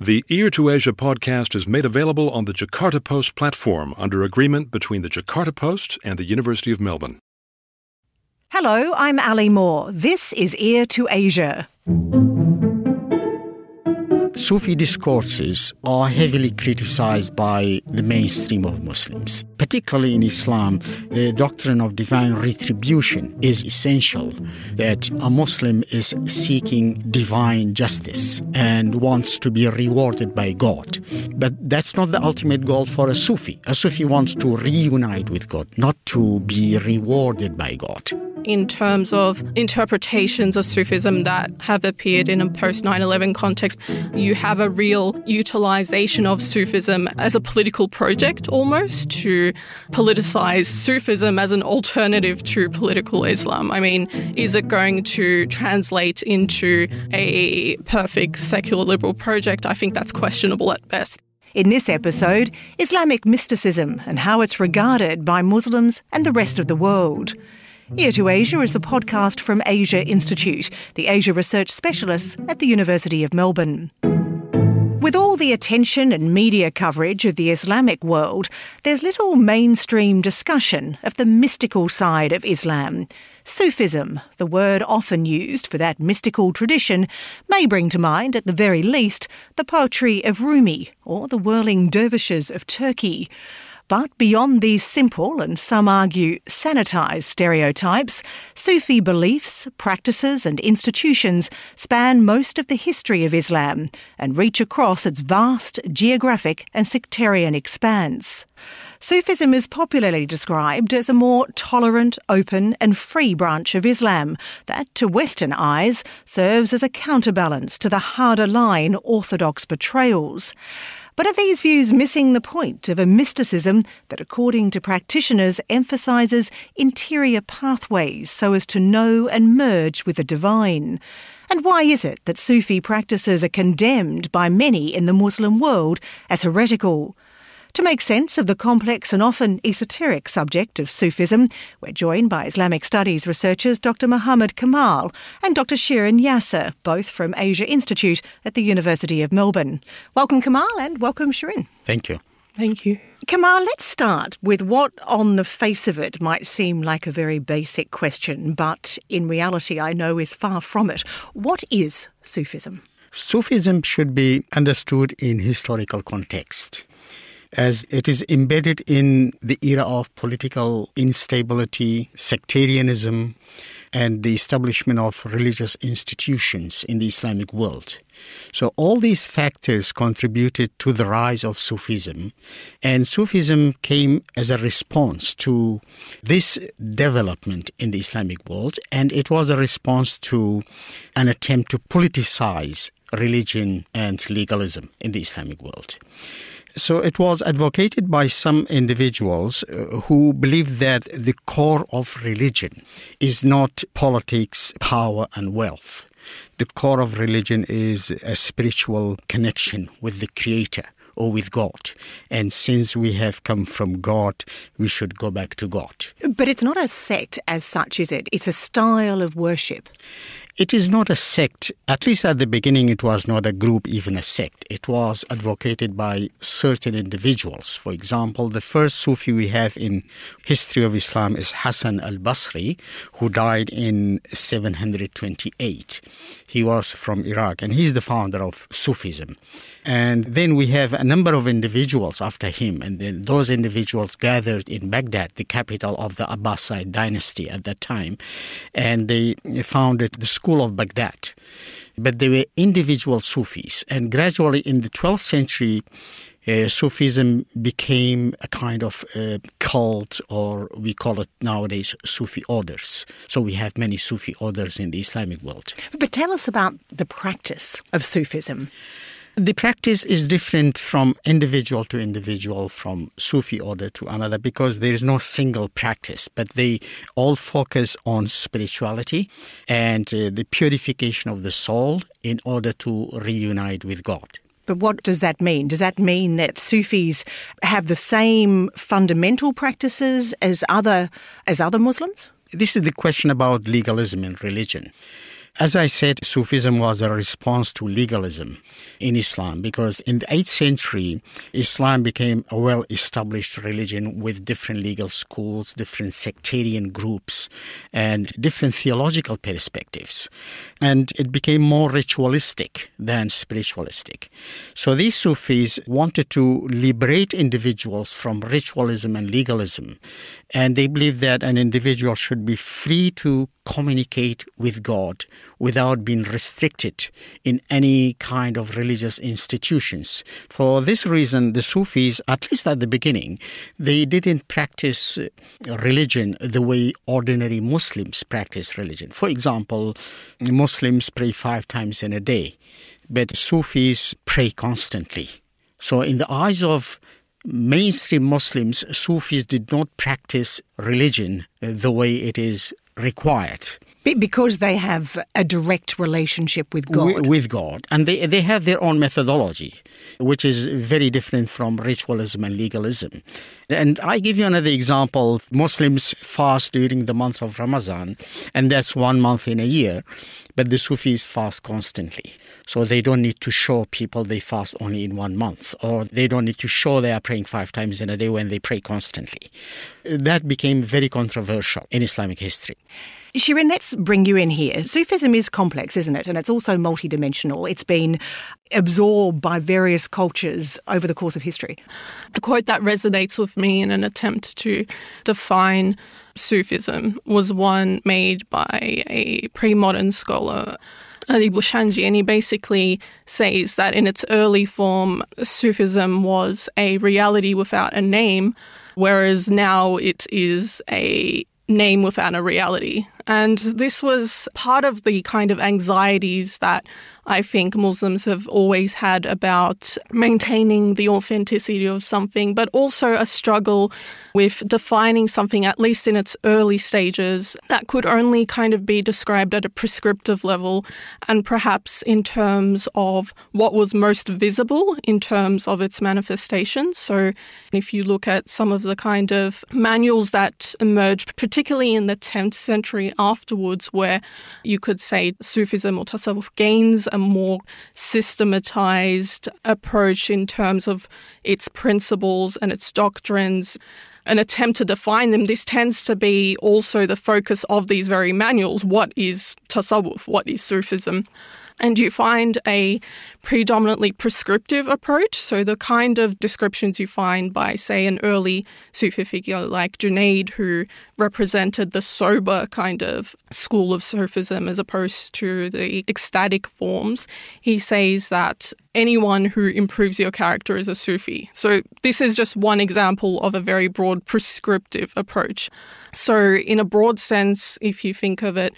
The Ear to Asia podcast is made available on the Jakarta Post platform under agreement between the Jakarta Post and the University of Melbourne. Hello, I'm Ali Moore. This is Ear to Asia. Sufi discourses are heavily criticized by the mainstream of Muslims. Particularly in Islam, the doctrine of divine retribution is essential, that a Muslim is seeking divine justice and wants to be rewarded by God. But that's not the ultimate goal for a Sufi. A Sufi wants to reunite with God, not to be rewarded by God in terms of interpretations of Sufism that have appeared in a post 9 11 context. You have a real utilization of Sufism as a political project almost to politicize Sufism as an alternative to political Islam. I mean, is it going to translate into a perfect secular liberal project? I think that's questionable at best. In this episode, Islamic mysticism and how it's regarded by Muslims and the rest of the world. Ear to Asia is a podcast from Asia Institute, the Asia Research Specialists at the University of Melbourne. With all the attention and media coverage of the Islamic world, there's little mainstream discussion of the mystical side of Islam. Sufism, the word often used for that mystical tradition, may bring to mind, at the very least, the poetry of Rumi or the whirling dervishes of Turkey. But beyond these simple and some argue sanitised stereotypes, Sufi beliefs, practices, and institutions span most of the history of Islam and reach across its vast geographic and sectarian expanse. Sufism is popularly described as a more tolerant, open, and free branch of Islam that, to Western eyes, serves as a counterbalance to the harder line orthodox betrayals. But are these views missing the point of a mysticism that, according to practitioners, emphasises interior pathways so as to know and merge with the divine? And why is it that Sufi practices are condemned by many in the Muslim world as heretical? To make sense of the complex and often esoteric subject of Sufism, we're joined by Islamic Studies researchers Dr. Muhammad Kamal and Dr. Shirin Yasser, both from Asia Institute at the University of Melbourne. Welcome, Kamal, and welcome, Shirin. Thank you. Thank you. Kamal, let's start with what, on the face of it, might seem like a very basic question, but in reality, I know is far from it. What is Sufism? Sufism should be understood in historical context as it is embedded in the era of political instability, sectarianism, and the establishment of religious institutions in the Islamic world. So, all these factors contributed to the rise of Sufism, and Sufism came as a response to this development in the Islamic world, and it was a response to an attempt to politicize religion and legalism in the Islamic world. So it was advocated by some individuals uh, who believe that the core of religion is not politics, power, and wealth. The core of religion is a spiritual connection with the Creator or with God. And since we have come from God, we should go back to God. But it's not a sect as such, is it? It's a style of worship. It is not a sect. At least at the beginning, it was not a group, even a sect. It was advocated by certain individuals. For example, the first Sufi we have in history of Islam is Hassan al-Basri, who died in 728. He was from Iraq, and he's the founder of Sufism. And then we have a number of individuals after him, and then those individuals gathered in Baghdad, the capital of the Abbasid dynasty at that time, and they founded the school school of Baghdad. But they were individual Sufis. And gradually in the 12th century, uh, Sufism became a kind of uh, cult, or we call it nowadays Sufi orders. So we have many Sufi orders in the Islamic world. But tell us about the practice of Sufism. The practice is different from individual to individual, from Sufi order to another, because there is no single practice, but they all focus on spirituality and uh, the purification of the soul in order to reunite with God. But what does that mean? Does that mean that Sufis have the same fundamental practices as other as other Muslims? This is the question about legalism in religion As I said, Sufism was a response to legalism in Islam because in the 8th century, Islam became a well established religion with different legal schools, different sectarian groups, and different theological perspectives. And it became more ritualistic than spiritualistic. So these Sufis wanted to liberate individuals from ritualism and legalism. And they believed that an individual should be free to communicate with God without being restricted in any kind of religious institutions. For this reason, the Sufis, at least at the beginning, they didn't practice uh, religion the way ordinary Muslims practice religion. For example, Muslims pray five times in a day, but Sufis pray constantly. So, in the eyes of mainstream Muslims, Sufis did not practice religion the way it is required. Because they have a direct relationship with God. With, with, God. And they, they have their own methodology, which is very different from ritualism and legalism. And I give you another example. Muslims fast during the month of Ramadan, and that's one month in a year. But the Sufis fast constantly. So they don't need to show people they fast only in one month, or they don't need to show they are praying five times in a day when they pray constantly. That became very controversial in Islamic history. Shirin, let's bring you in here. Sufism is complex, isn't it? And it's also multidimensional. It's been absorbed by various cultures over the course of history. A quote that resonates with me in an attempt to define Sufism was one made by a pre modern scholar. Ali Bushanji, and he basically says that in its early form, Sufism was a reality without a name, whereas now it is a name without a reality. And this was part of the kind of anxieties that I think Muslims have always had about maintaining the authenticity of something, but also a struggle with defining something, at least in its early stages, that could only kind of be described at a prescriptive level and perhaps in terms of what was most visible in terms of its manifestations. So if you look at some of the kind of manuals that emerged, particularly in the 10th century afterwards, where you could say Sufism or Tasawwuf gains a more systematized approach in terms of its principles and its doctrines an attempt to define them, this tends to be also the focus of these very manuals. What is tasawwuf? What is Sufism? And you find a predominantly prescriptive approach. So, the kind of descriptions you find by, say, an early Sufi figure like Junaid, who represented the sober kind of school of Sufism as opposed to the ecstatic forms, he says that anyone who improves your character is a Sufi. So, this is just one example of a very broad prescriptive approach. So, in a broad sense, if you think of it,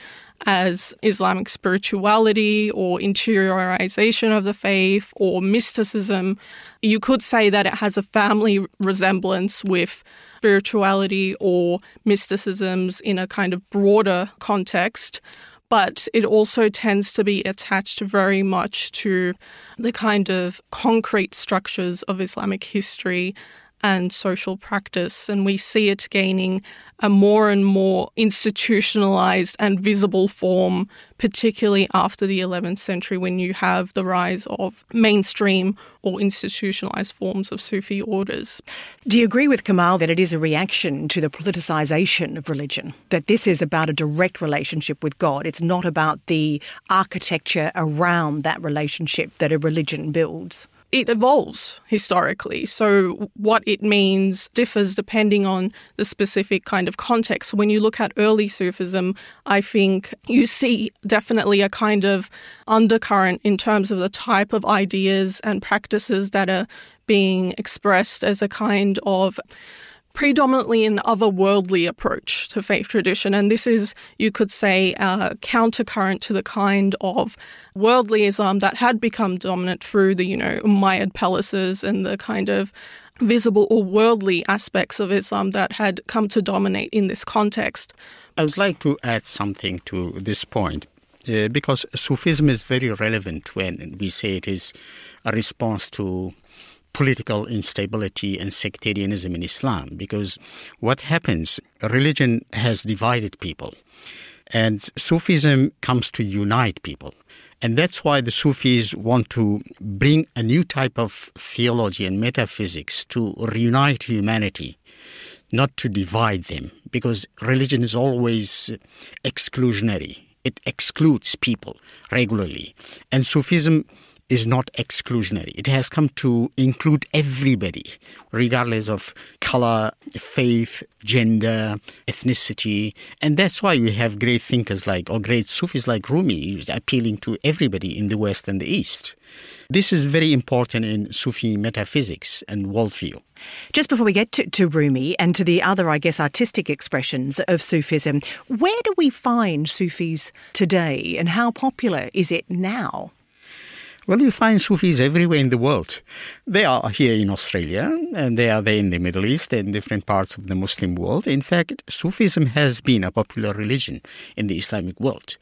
as Islamic spirituality or interiorization of the faith or mysticism. You could say that it has a family resemblance with spirituality or mysticisms in a kind of broader context. But it also tends to be attached very much to the kind of concrete structures of Islamic history and social practice. And we see it gaining a more and more institutionalized and visible form, particularly after the 11th century when you have the rise of mainstream or institutionalized forms of Sufi orders. Do you agree with Kamal that it is a reaction to the politicization of religion? That this is about a direct relationship with God? It's not about the architecture around that relationship that a religion builds? It evolves historically. So, what it means differs depending on the specific kind of context. When you look at early Sufism, I think you see definitely a kind of undercurrent in terms of the type of ideas and practices that are being expressed as a kind of predominantly an otherworldly approach to faith tradition. And this is, you could say, a countercurrent to the kind of worldly Islam that had become dominant through the, you know, Umayyad palaces and the kind of visible or worldly aspects of Islam that had come to dominate in this context. I would like to add something to this point. Uh, because Sufism is very relevant when we say it is a response to political instability and sectarianism in Islam because what happens, religion has divided people. And Sufism comes to unite people. And that's why the Sufis want to bring a new type of theology and metaphysics to reunite humanity, not to divide them, because religion is always exclusionary. It excludes people regularly. And Sufism is not exclusionary. It has come to include everybody, regardless of color, faith, gender, ethnicity. And that's why we have great thinkers like, or great Sufis like Rumi, appealing to everybody in the West and the East. This is very important in Sufi metaphysics and worldview. Just before we get to, to, Rumi and to the other, I guess, artistic expressions of Sufism, where do we find Sufis today and how popular is it now? Well, you find Sufis everywhere in the world. They are here in Australia, and they are there in the Middle East and different parts of the Muslim world. In fact, Sufism has been a popular religion in the Islamic world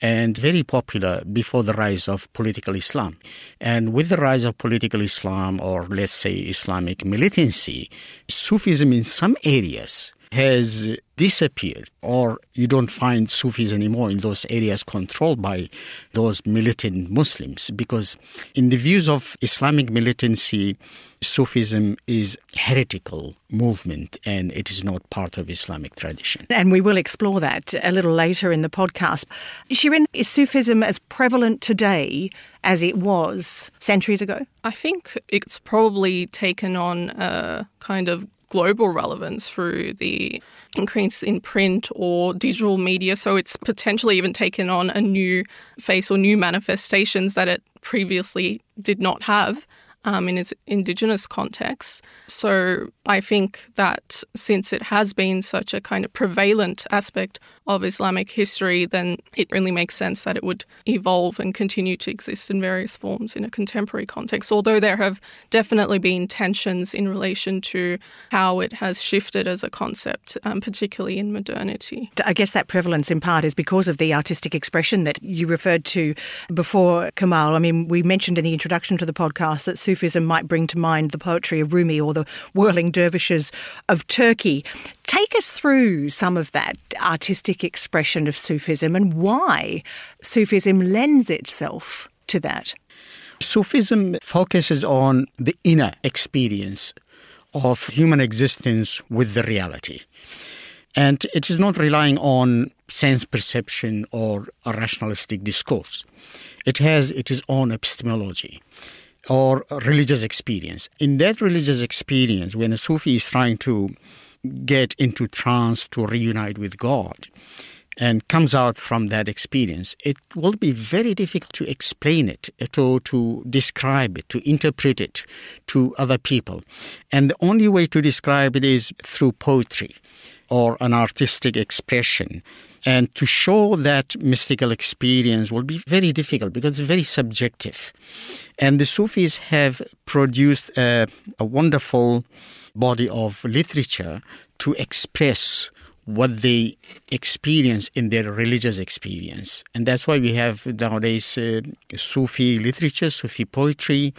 and very popular before the rise of political Islam. And with the rise of political Islam, or let's say Islamic militancy, Sufism in some areas has disappeared, or you don't find Sufis anymore in those areas controlled by those militant Muslims, because in the views of Islamic militancy, Sufism is heretical movement and it is not part of Islamic tradition. And we will explore that a little later in the podcast. Shirin, is Sufism as prevalent today as it was centuries ago? I think it's probably taken on a kind of global relevance through the increase in print or digital media. So it's potentially even taken on a new face or new manifestations that it previously did not have um, in its indigenous context. So I think that since it has been such a kind of prevalent aspect of Islamic history, then it really makes sense that it would evolve and continue to exist in various forms in a contemporary context. Although there have definitely been tensions in relation to how it has shifted as a concept, um, particularly in modernity. I guess that prevalence in part is because of the artistic expression that you referred to before, Kamal. I mean, we mentioned in the introduction to the podcast that Sufism might bring to mind the poetry of Rumi or the whirling dervishes of Turkey. Take us through some of that artistic expression of Sufism and why Sufism lends itself to that. Sufism focuses on the inner experience of human existence with the reality. And it is not relying on sense perception or a rationalistic discourse. It has its own epistemology or religious experience. In that religious experience, when a Sufi is trying to get into trance to reunite with God and comes out from that experience, it will be very difficult to explain it, uh, to, to describe it, to interpret it to other people. And the only way to describe it is through poetry or an artistic expression. And to show that mystical experience will be very difficult because it's very subjective. And the Sufis have produced a, a wonderful body of literature to express what they experience in their religious experience. And that's why we have nowadays uh, Sufi literature, Sufi poetry,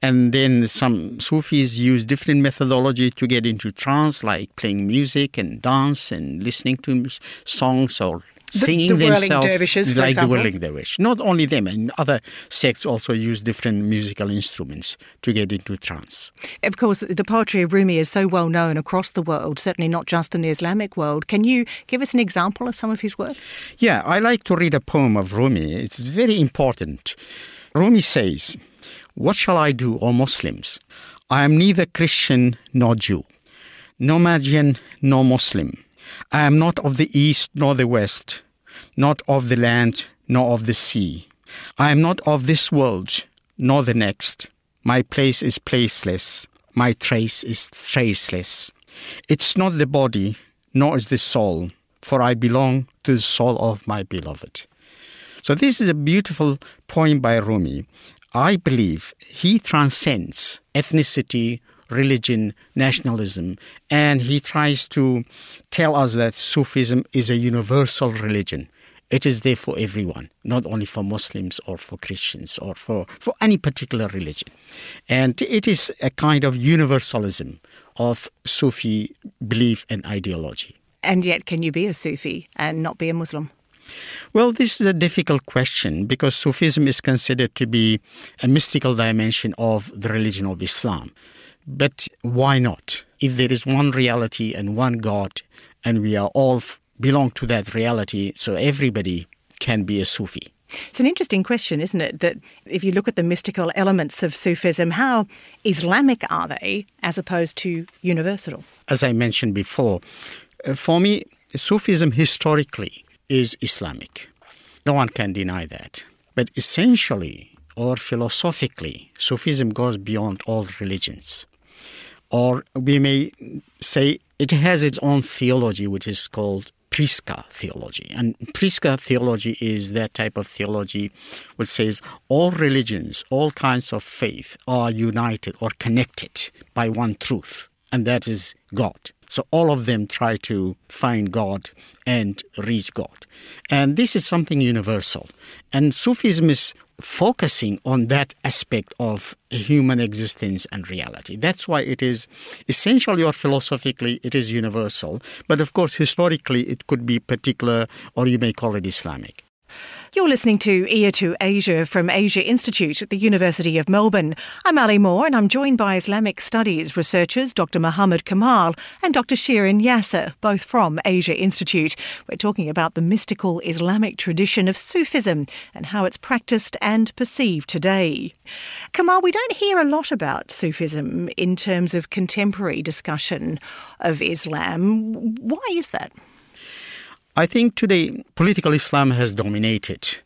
and then some Sufis use different methodology to get into trance, like playing music and dance and listening to songs or singing the, themselves dervishes, like the whirling dervish. Not only them, and other sects also use different musical instruments to get into trance. Of course, the poetry of Rumi is so well known across the world, certainly not just in the Islamic world. Can you give us an example of some of his work? Yeah, I like to read a poem of Rumi. It's very important. Rumi says, What shall I do, O Muslims? I am neither Christian nor Jew, no Magian nor Muslim. I am not of the east nor the west, not of the land nor of the sea. I am not of this world nor the next. My place is placeless, my trace is traceless. It's not the body nor is the soul, for I belong to the soul of my beloved. So, this is a beautiful poem by Rumi. I believe he transcends ethnicity, religion, nationalism, and he tries to tell us that Sufism is a universal religion. It is there for everyone, not only for Muslims or for Christians or for, for any particular religion. And it is a kind of universalism of Sufi belief and ideology. And yet, can you be a Sufi and not be a Muslim? Well, this is a difficult question because Sufism is considered to be a mystical dimension of the religion of Islam. But why not? If there is one reality and one God, and we are all belong to that reality, so everybody can be a Sufi. It's an interesting question, isn't it? That if you look at the mystical elements of Sufism, how Islamic are they as opposed to universal? As I mentioned before, uh, for me, Sufism historically is Islamic. No one can deny that. But essentially or philosophically, Sufism goes beyond all religions. Or we may say it has its own theology, which is called Prisca theology. And Prisca theology is that type of theology which says all religions, all kinds of faith are united or connected by one truth, and that is God. So all of them try to find God and reach God. And this is something universal. And Sufism is focusing on that aspect of human existence and reality. That's why it is essentially or philosophically it is universal. But of course, historically, it could be particular, or you may call it Islamic. You're listening to Ear to Asia from Asia Institute at the University of Melbourne. I'm Ali Moore and I'm joined by Islamic Studies researchers Dr. Muhammad Kamal and Dr. Shirin Yasser, both from Asia Institute. We're talking about the mystical Islamic tradition of Sufism and how it's practiced and perceived today. Kamal, we don't hear a lot about Sufism in terms of contemporary discussion of Islam. Why is that? I think today political Islam has dominated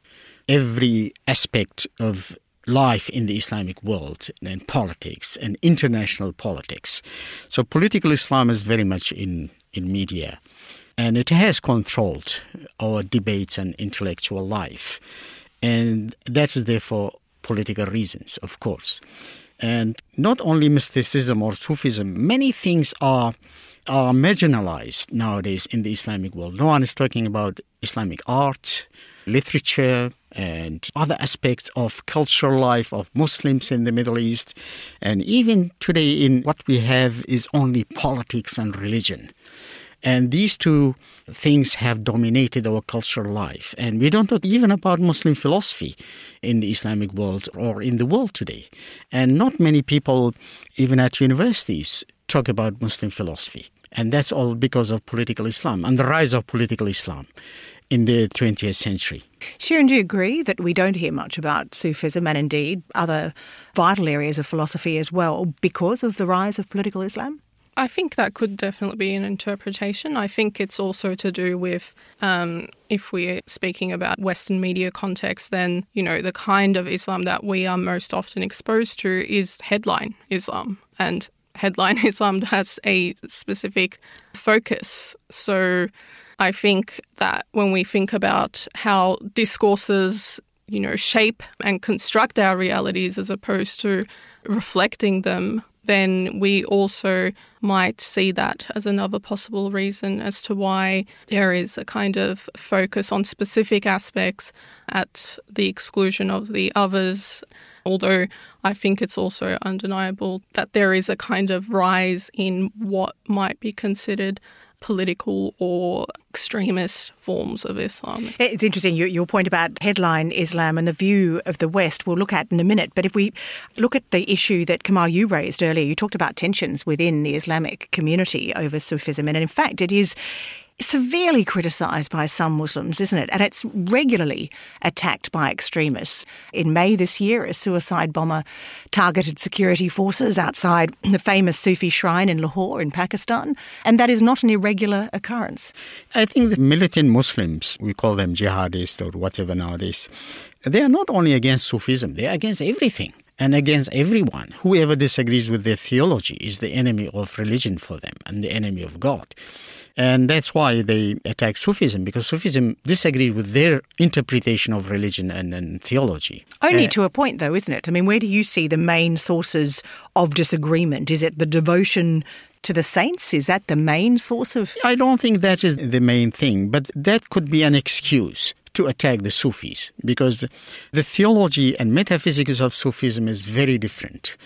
every aspect of life in the Islamic world and politics and international politics. So political Islam is very much in, in media and it has controlled our debates and intellectual life. And that is therefore political reasons, of course. And not only mysticism or Sufism, many things are are marginalized nowadays in the Islamic world. No one is talking about Islamic art, literature, and other aspects of cultural life of Muslims in the Middle East. And even today, in what we have is only politics and religion. And these two things have dominated our cultural life. And we don't talk even about Muslim philosophy in the Islamic world or in the world today. And not many people, even at universities, talk about Muslim philosophy. And that's all because of political Islam and the rise of political Islam in the 20th century. Shirin, do you agree that we don't hear much about Sufism and indeed other vital areas of philosophy as well because of the rise of political Islam? I think that could definitely be an interpretation. I think it's also to do with um, if we're speaking about Western media context, then, you know, the kind of Islam that we are most often exposed to is headline Islam. And headline Islam has a specific focus. So I think that when we think about how discourses, you know, shape and construct our realities as opposed to reflecting them, then we also might see that as another possible reason as to why there is a kind of focus on specific aspects at the exclusion of the others. Although I think it's also undeniable that there is a kind of rise in what might be considered political or extremist forms of Islam. It's interesting, your, your, point about headline Islam and the view of the West we'll look at in a minute. But if we look at the issue that Kamal, you raised earlier, you talked about tensions within the Islamic community over Sufism. And in fact, it is severely criticised by some Muslims, isn't it? And it's regularly attacked by extremists. In May this year, a suicide bomber targeted security forces outside the famous Sufi shrine in Lahore in Pakistan, and that is not an irregular occurrence. I think the militant Muslims, we call them jihadists or whatever nowadays, they are not only against Sufism, they are against everything and against everyone. Whoever disagrees with their theology is the enemy of religion for them and the enemy of God. And that's why they attack Sufism, because Sufism disagrees with their interpretation of religion and, and theology. Only uh, to a point, though, isn't it? I mean, where do you see the main sources of disagreement? Is it the devotion to the saints? Is that the main source of. I don't think that is the main thing, but that could be an excuse to attack the Sufis because the theology and metaphysics of Sufism is very different.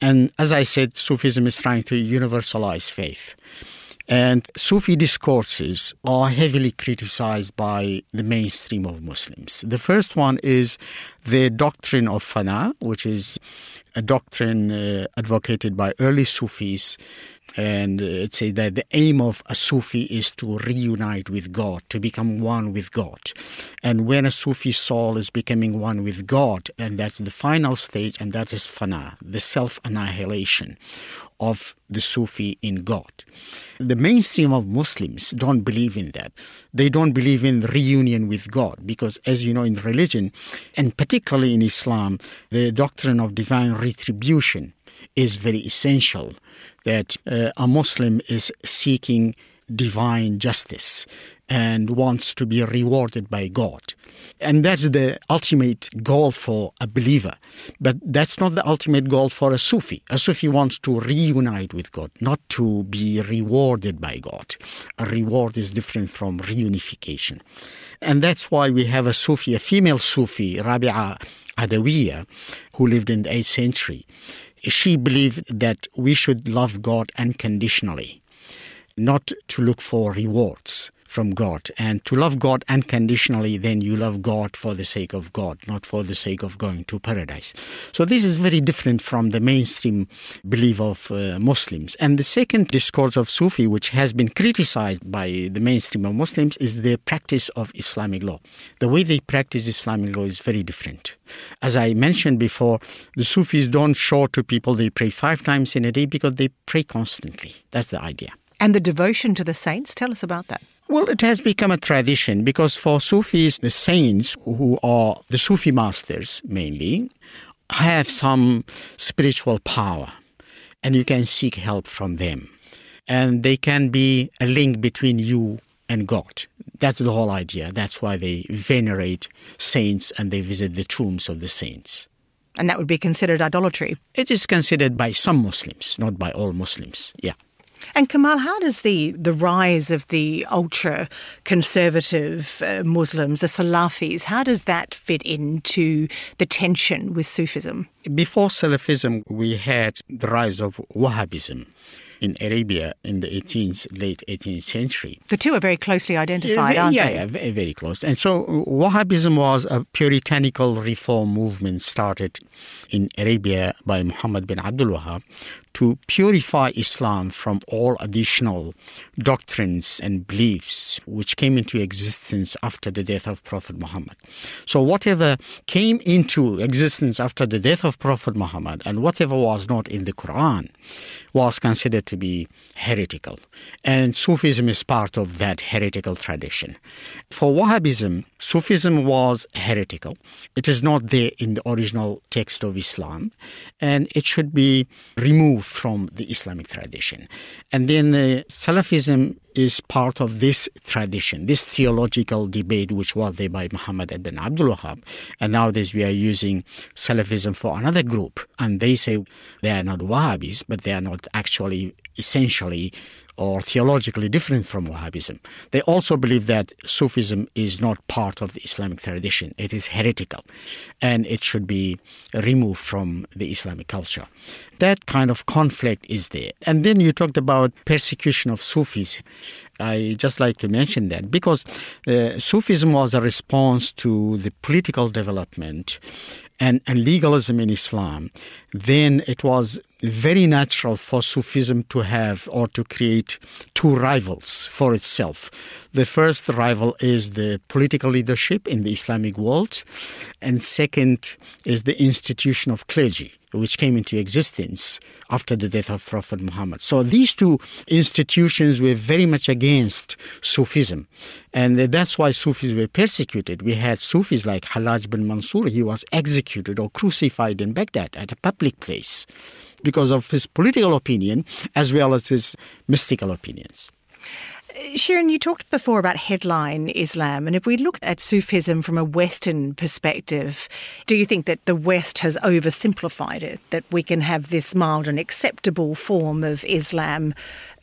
And as I said, Sufism is trying to universalize faith. And Sufi discourses are heavily criticized by the mainstream of Muslims. The first one is the doctrine of fana, which is a doctrine uh, advocated by early Sufis and it says that the aim of a Sufi is to reunite with God, to become one with God. And when a Sufi soul is becoming one with God, and that's the final stage, and that is fana, the self annihilation of the Sufi in God. The mainstream of Muslims don't believe in that. They don't believe in reunion with God because, as you know, in religion, and particularly in Islam, the doctrine of divine retribution is very essential that uh, a Muslim is seeking divine justice and wants to be rewarded by God. And that's the ultimate goal for a believer. But that's not the ultimate goal for a Sufi. A Sufi wants to reunite with God, not to be rewarded by God. A reward is different from reunification. And that's why we have a Sufi, a female Sufi, Rabi'a Adawiya, who lived in the 8th century she believed that we should love God unconditionally, not to look for rewards from God. And to love God unconditionally, then you love God for the sake of God, not for the sake of going to paradise. So this is very different from the mainstream belief of uh, Muslims. And the second discourse of Sufi, which has been criticized by the mainstream of Muslims, is the practice of Islamic law. The way they practice Islamic law is very different. As I mentioned before, the Sufis don't show to people they pray five times in a day because they pray constantly. That's the idea. And the devotion to the saints, tell us about that. Well, it has become a tradition because for Sufis, the saints who are the Sufi masters mainly have some spiritual power and you can seek help from them. And they can be a link between you and God. That's the whole idea. That's why they venerate saints and they visit the tombs of the saints. And that would be considered idolatry? It is considered by some Muslims, not by all Muslims. Yeah. And Kamal, how does the, the rise of the ultra conservative uh, Muslims, the Salafis, how does that fit into the tension with Sufism? Before Salafism, we had the rise of Wahhabism in Arabia in the 18th, late 18th century. The two are very closely identified, aren't yeah, they? Yeah, very, very close. And so Wahhabism was a puritanical reform movement started in Arabia by Muhammad bin Abdul Wahhab to purify Islam from all additional doctrines and beliefs which came into existence after the death of Prophet Muhammad. So, whatever came into existence after the death of Prophet Muhammad and whatever was not in the Quran was considered to be heretical. And Sufism is part of that heretical tradition. For Wahhabism, Sufism was heretical. It is not there in the original text of Islam, and it should be removed from the Islamic tradition. And then uh, Salafism is part of this tradition, this theological debate which was there by Muhammad ibn Abdul Wahhab. And nowadays we are using Salafism for another group. And they say they are not Wahhabis, but they are not actually essentially or theologically different from Wahhabism. They also believe that Sufism is not part of the Islamic tradition. It is heretical and it should be removed from the Islamic culture. That kind of conflict is there. And then you talked about persecution of Sufis. I just like to mention that because uh, Sufism was a response to the political development and, and legalism in Islam, then it was very natural for Sufism to have or to create two rivals for itself. The first rival is the political leadership in the Islamic world, and second is the institution of clergy which came into existence after the death of Prophet Muhammad. So these two institutions were very much against Sufism. And that's why Sufis were persecuted. We had Sufis like Hallaj bin Mansur, he was executed or crucified in Baghdad at a public place because of his political opinion as well as his mystical opinions. Shirin, you talked before about headline Islam, and if we look at Sufism from a Western perspective, do you think that the West has oversimplified it? That we can have this mild and acceptable form of Islam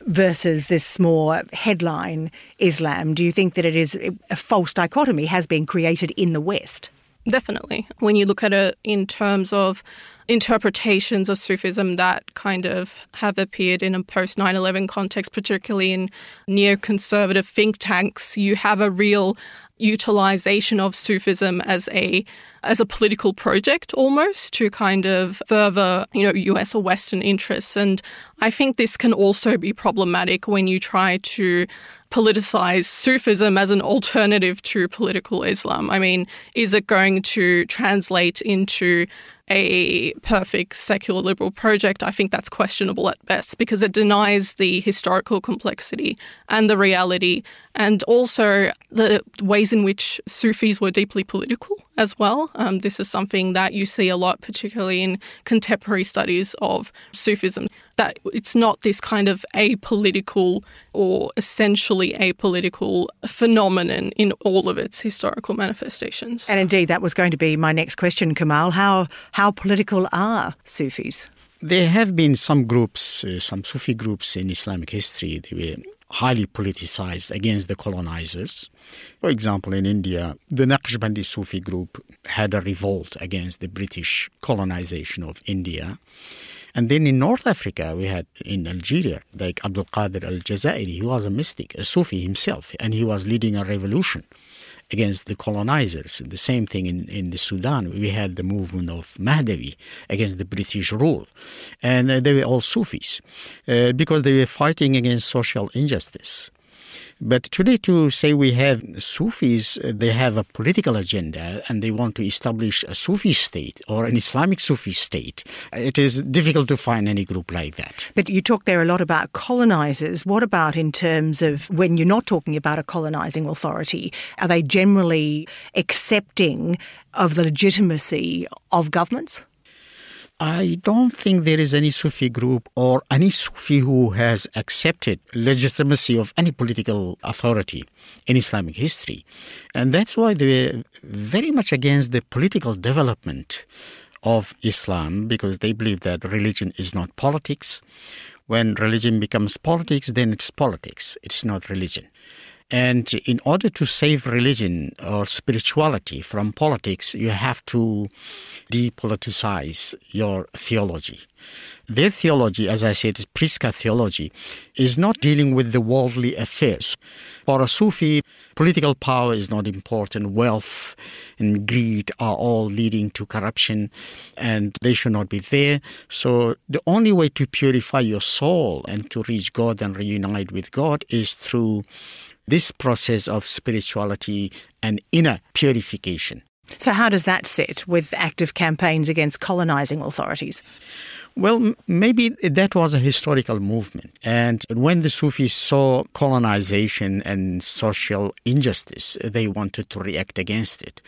versus this more headline Islam? Do you think that it is a false dichotomy has been created in the West? Definitely. When you look at it in terms of interpretations of Sufism that kind of have appeared in a post 9 11 context, particularly in neoconservative think tanks. You have a real utilization of Sufism as a as a political project almost to kind of further, you know, US or Western interests. And I think this can also be problematic when you try to politicize Sufism as an alternative to political Islam. I mean, is it going to translate into a perfect secular liberal project, I think that's questionable at best because it denies the historical complexity and the reality, and also the ways in which Sufis were deeply political as well. Um, this is something that you see a lot, particularly in contemporary studies of Sufism that it's not this kind of apolitical or essentially apolitical phenomenon in all of its historical manifestations. And indeed, that was going to be my next question, Kamal. How, how political are Sufis? There have been some groups, uh, some Sufi groups in Islamic history, they were highly politicized against the colonizers. For example, in India, the Naqshbandi Sufi group had a revolt against the British colonization of India. And then in North Africa, we had in Algeria, like Abdul Qadir al Jazairi, he was a mystic, a Sufi himself, and he was leading a revolution against the colonizers. The same thing in, in the Sudan. We had the movement of Mahdawi against the British rule. And uh, they were all Sufis uh, because they were fighting against social injustice. But today, to say we have Sufis, they have a political agenda and they want to establish a Sufi state or an Islamic Sufi state, it is difficult to find any group like that. But you talk there a lot about colonizers. What about in terms of when you're not talking about a colonizing authority? Are they generally accepting of the legitimacy of governments? I don't think there is any Sufi group or any Sufi who has accepted legitimacy of any political authority in Islamic history. And that's why they're very much against the political development of Islam because they believe that religion is not politics. When religion becomes politics, then it's politics, it's not religion. And in order to save religion or spirituality from politics, you have to depoliticize your theology. Their theology, as I said, is Prisca theology, is not dealing with the worldly affairs. For a Sufi, political power is not important. Wealth and greed are all leading to corruption, and they should not be there. So, the only way to purify your soul and to reach God and reunite with God is through this process of spirituality and inner purification. So, how does that sit with active campaigns against colonizing authorities? Well, maybe that was a historical movement. And when the Sufis saw colonization and social injustice, they wanted to react against it.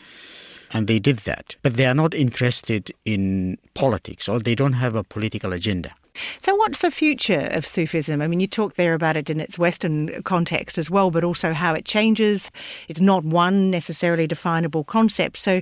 And they did that. But they are not interested in politics or they don't have a political agenda. So, what's the future of Sufism? I mean, you talk there about it in its Western context as well, but also how it changes. It's not one necessarily definable concept. So,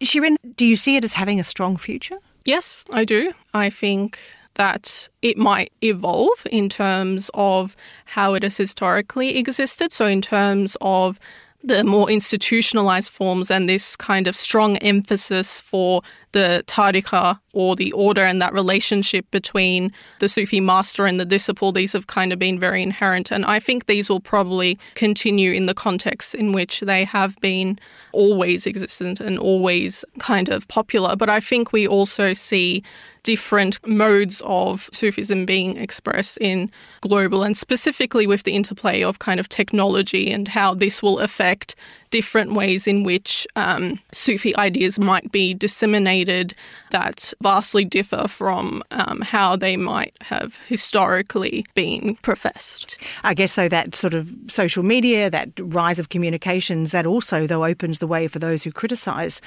Shirin, do you see it as having a strong future? Yes, I do. I think that it might evolve in terms of how it has historically existed. So, in terms of the more institutionalized forms and this kind of strong emphasis for the tariqa or the order and that relationship between the Sufi master and the disciple, these have kind of been very inherent. And I think these will probably continue in the context in which they have been always existent and always kind of popular. But I think we also see different modes of Sufism being expressed in global and specifically with the interplay of kind of technology and how this will affect different ways in which um, Sufi ideas might be disseminated that vastly differ from um, how they might have historically been professed. I guess so that sort of social media, that rise of communications, that also though opens the way for those who criticise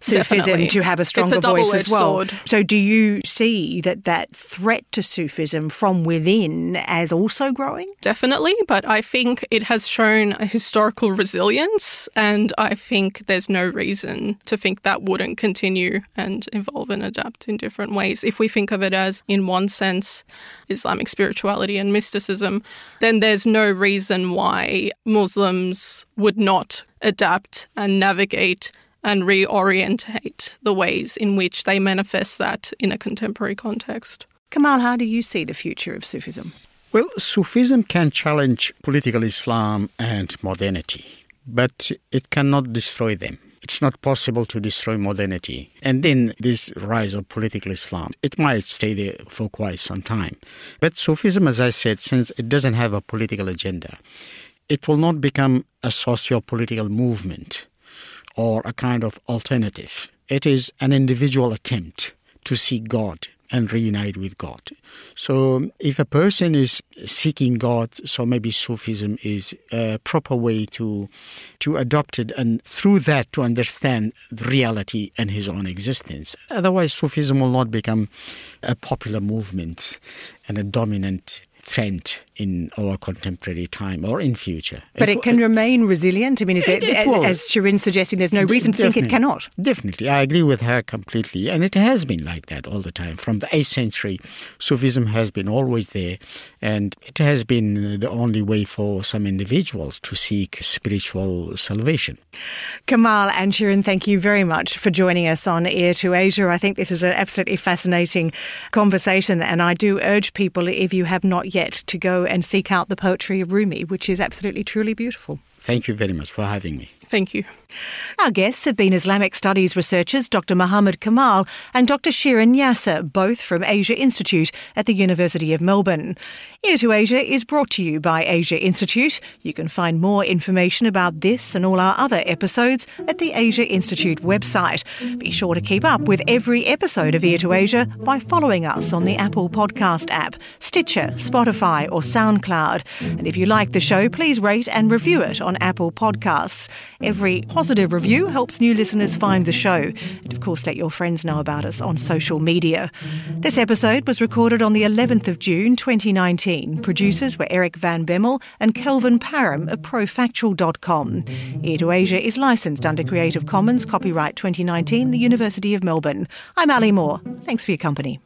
Sufism Definitely. to have a stronger a voice as well. sword. So do you see that that threat to Sufism from within as also growing? Definitely, but I think it has shown a historical resilience, and I think there's no reason to think that wouldn't continue and evolve and adapt in different ways. If we think of it as, in one sense, Islamic spirituality and mysticism, then there's no reason why Muslims would not adapt and navigate and reorientate the ways in which they manifest that in a contemporary context. Kamal, how do you see the future of Sufism? Well, Sufism can challenge political Islam and modernity, but it cannot destroy them. It's not possible to destroy modernity. And then this rise of political Islam, it might stay there for quite some time. But Sufism, as I said, since it doesn't have a political agenda, it will not become a socio political movement or a kind of alternative. It is an individual attempt to seek God and reunite with God. So, if a person is seeking God, so maybe Sufism is a proper way to to adopt it, and through that to understand the reality and his own existence. Otherwise, Sufism will not become a popular movement and a dominant trend in our contemporary time or in future. But it, it can remain resilient. I mean, is it, it, it as Shirin suggesting, there's no reason to think it cannot? Definitely, I agree with her completely, and it has been like that all the time. From the eighth century, Sufism has been always there, and it has been the only way for some individuals to seek spiritual salvation. Kamal and Shirin, thank you very much for joining us on Ear to Asia. I think this is an absolutely fascinating conversation, and I do urge people, if you have not yet, to go and seek out the poetry of Rumi, which is absolutely truly beautiful. Thank you very much for having me. Thank you. Our guests have been Islamic Studies researchers Dr. Muhammad Kamal and Dr. Shirin Yasser, both from Asia Institute at the University of Melbourne. Ear to Asia is brought to you by Asia Institute. You can find more information about this and all our other episodes at the Asia Institute website. Be sure to keep up with every episode of Ear to Asia by following us on the Apple Podcast app, Stitcher, Spotify, or SoundCloud. And if you like the show, please rate and review it on Apple Podcasts. Every positive review helps new listeners find the show. And of course, let your friends know about us on social media. This episode was recorded on the 11th of June 2019. Producers were Eric Van Bemmel and Kelvin Param of profactual.com. Ear to Asia is licensed under Creative Commons, copyright 2019, the University of Melbourne. I'm Ali Moore. Thanks for your company.